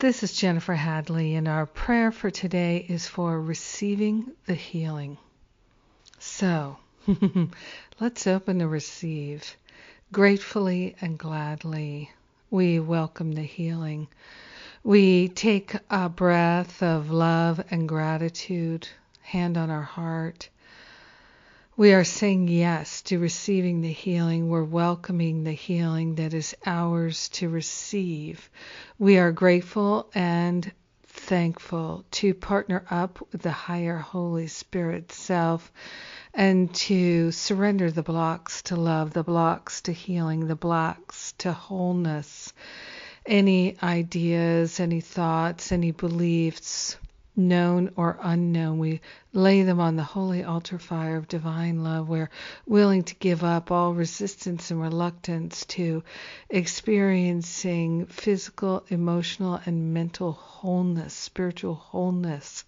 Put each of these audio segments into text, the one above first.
This is Jennifer Hadley, and our prayer for today is for receiving the healing. So, let's open to receive. Gratefully and gladly, we welcome the healing. We take a breath of love and gratitude, hand on our heart. We are saying yes to receiving the healing. We're welcoming the healing that is ours to receive. We are grateful and thankful to partner up with the higher Holy Spirit self and to surrender the blocks to love, the blocks to healing, the blocks to wholeness. Any ideas, any thoughts, any beliefs known or unknown. We lay them on the holy altar fire of divine love. We're willing to give up all resistance and reluctance to experiencing physical, emotional, and mental wholeness, spiritual wholeness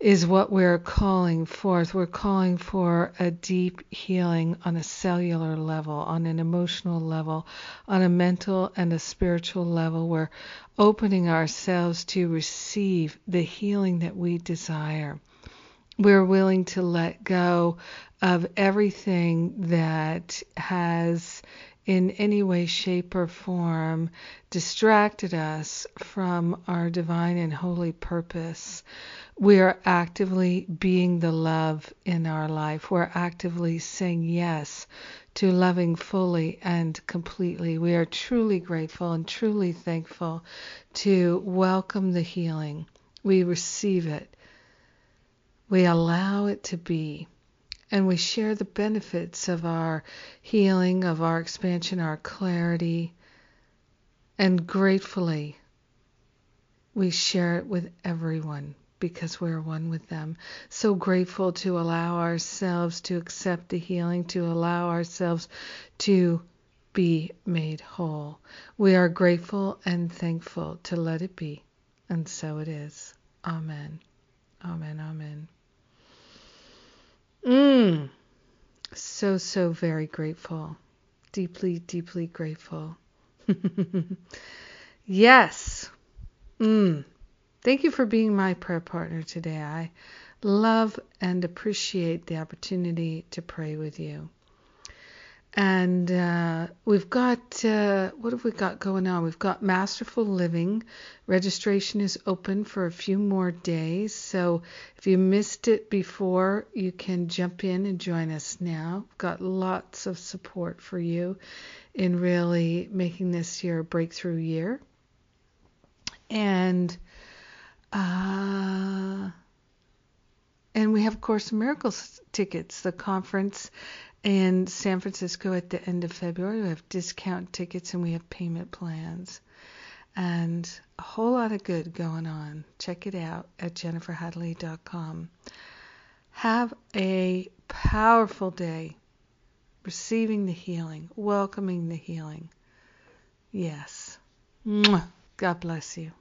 is what we're calling forth. We're calling for a deep healing on a cellular level, on an emotional level, on a mental and a spiritual level. We're opening ourselves to receive the healing that we desire. We're willing to let go of everything that has in any way, shape, or form distracted us from our divine and holy purpose. We are actively being the love in our life. We're actively saying yes to loving fully and completely. We are truly grateful and truly thankful to welcome the healing. We receive it. We allow it to be and we share the benefits of our healing, of our expansion, our clarity, and gratefully we share it with everyone because we're one with them. So grateful to allow ourselves to accept the healing, to allow ourselves to be made whole. We are grateful and thankful to let it be, and so it is. Amen. Amen. Amen. Mm. So, so very grateful. Deeply, deeply grateful. yes. Mm. Thank you for being my prayer partner today. I love and appreciate the opportunity to pray with you. And uh, we've got, uh, what have we got going on? We've got Masterful Living. Registration is open for a few more days. So if you missed it before, you can jump in and join us now. We've got lots of support for you in really making this year a breakthrough year. And, uh, and we have, course, Miracles tickets, the conference in San Francisco at the end of February. We have discount tickets and we have payment plans. And a whole lot of good going on. Check it out at jenniferhadley.com. Have a powerful day receiving the healing, welcoming the healing. Yes. God bless you.